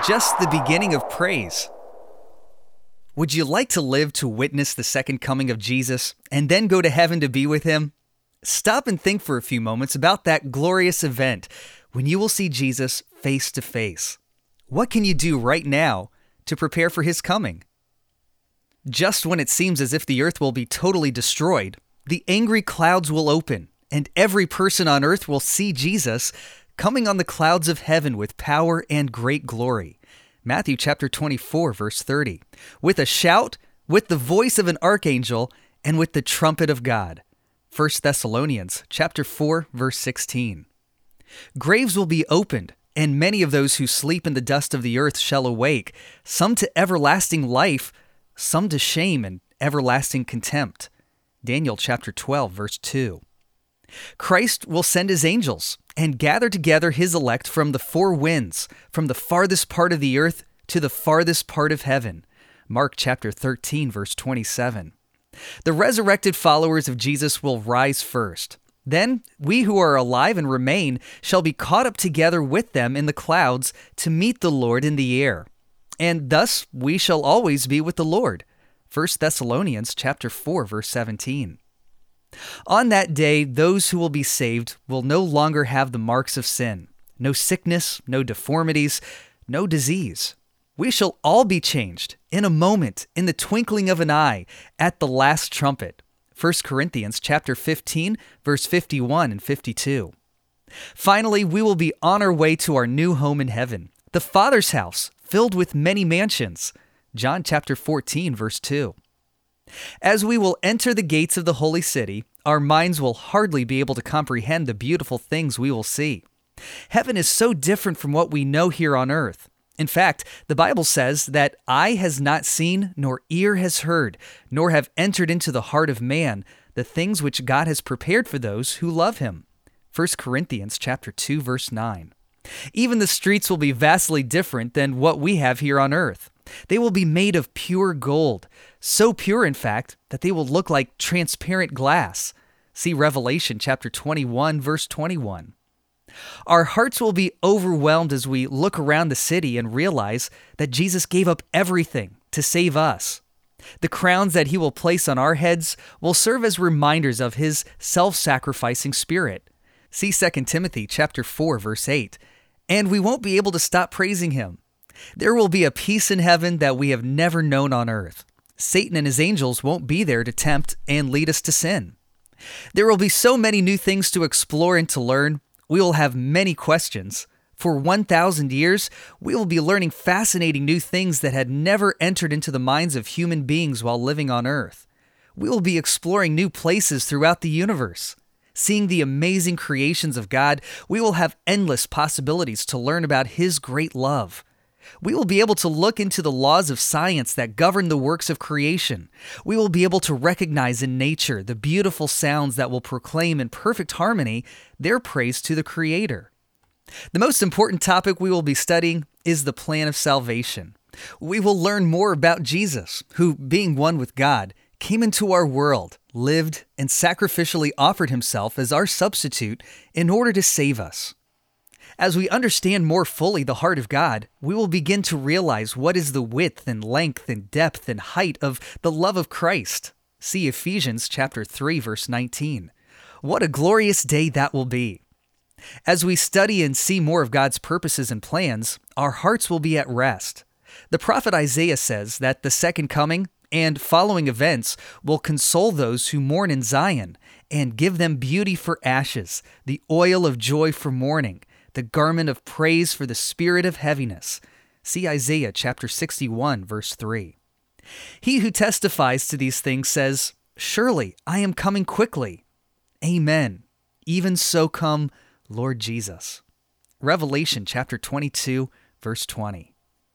Just the beginning of praise. Would you like to live to witness the second coming of Jesus and then go to heaven to be with him? Stop and think for a few moments about that glorious event when you will see Jesus face to face. What can you do right now to prepare for his coming? Just when it seems as if the earth will be totally destroyed, the angry clouds will open, and every person on earth will see Jesus coming on the clouds of heaven with power and great glory. Matthew chapter 24 verse 30. With a shout, with the voice of an archangel, and with the trumpet of God. 1 Thessalonians chapter 4 verse 16. Graves will be opened, and many of those who sleep in the dust of the earth shall awake, some to everlasting life, some to shame and everlasting contempt. Daniel chapter 12 verse 2. Christ will send his angels and gather together his elect from the four winds, from the farthest part of the earth to the farthest part of heaven. Mark chapter 13 verse 27. The resurrected followers of Jesus will rise first. Then we who are alive and remain shall be caught up together with them in the clouds to meet the Lord in the air. And thus we shall always be with the Lord. 1 Thessalonians chapter 4 verse 17. On that day, those who will be saved will no longer have the marks of sin no sickness, no deformities, no disease. We shall all be changed in a moment, in the twinkling of an eye, at the last trumpet. 1 Corinthians chapter 15, verse 51 and 52. Finally, we will be on our way to our new home in heaven, the Father's house, filled with many mansions. John chapter 14, verse 2. As we will enter the gates of the holy city, our minds will hardly be able to comprehend the beautiful things we will see. Heaven is so different from what we know here on earth. In fact, the Bible says that eye has not seen, nor ear has heard, nor have entered into the heart of man the things which God has prepared for those who love him. 1 Corinthians chapter 2 verse 9. Even the streets will be vastly different than what we have here on earth. They will be made of pure gold, so pure, in fact, that they will look like transparent glass. See Revelation chapter 21, verse 21. Our hearts will be overwhelmed as we look around the city and realize that Jesus gave up everything to save us. The crowns that he will place on our heads will serve as reminders of his self-sacrificing spirit. See 2 Timothy chapter 4 verse 8. And we won't be able to stop praising him. There will be a peace in heaven that we have never known on earth. Satan and his angels won't be there to tempt and lead us to sin. There will be so many new things to explore and to learn. We will have many questions. For 1,000 years, we will be learning fascinating new things that had never entered into the minds of human beings while living on Earth. We will be exploring new places throughout the universe. Seeing the amazing creations of God, we will have endless possibilities to learn about His great love. We will be able to look into the laws of science that govern the works of creation. We will be able to recognize in nature the beautiful sounds that will proclaim in perfect harmony their praise to the Creator. The most important topic we will be studying is the plan of salvation. We will learn more about Jesus, who, being one with God, came into our world, lived, and sacrificially offered himself as our substitute in order to save us. As we understand more fully the heart of God, we will begin to realize what is the width and length and depth and height of the love of Christ. See Ephesians chapter 3 verse 19. What a glorious day that will be. As we study and see more of God's purposes and plans, our hearts will be at rest. The prophet Isaiah says that the second coming and following events will console those who mourn in Zion and give them beauty for ashes, the oil of joy for mourning, the garment of praise for the spirit of heaviness. See Isaiah chapter 61, verse 3. He who testifies to these things says, Surely I am coming quickly. Amen. Even so come, Lord Jesus. Revelation chapter 22, verse 20.